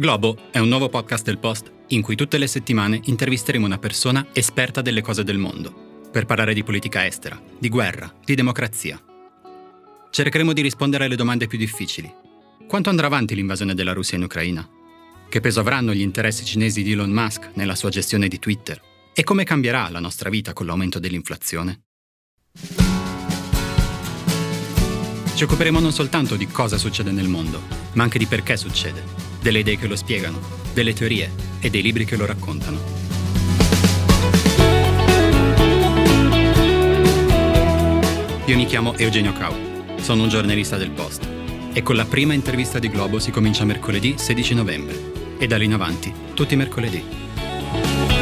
Globo è un nuovo podcast del Post in cui tutte le settimane intervisteremo una persona esperta delle cose del mondo, per parlare di politica estera, di guerra, di democrazia. Cercheremo di rispondere alle domande più difficili. Quanto andrà avanti l'invasione della Russia in Ucraina? Che peso avranno gli interessi cinesi di Elon Musk nella sua gestione di Twitter? E come cambierà la nostra vita con l'aumento dell'inflazione? Ci occuperemo non soltanto di cosa succede nel mondo, ma anche di perché succede delle idee che lo spiegano, delle teorie e dei libri che lo raccontano. Io mi chiamo Eugenio Cau, sono un giornalista del Post e con la prima intervista di Globo si comincia mercoledì 16 novembre e da lì in avanti, tutti i mercoledì.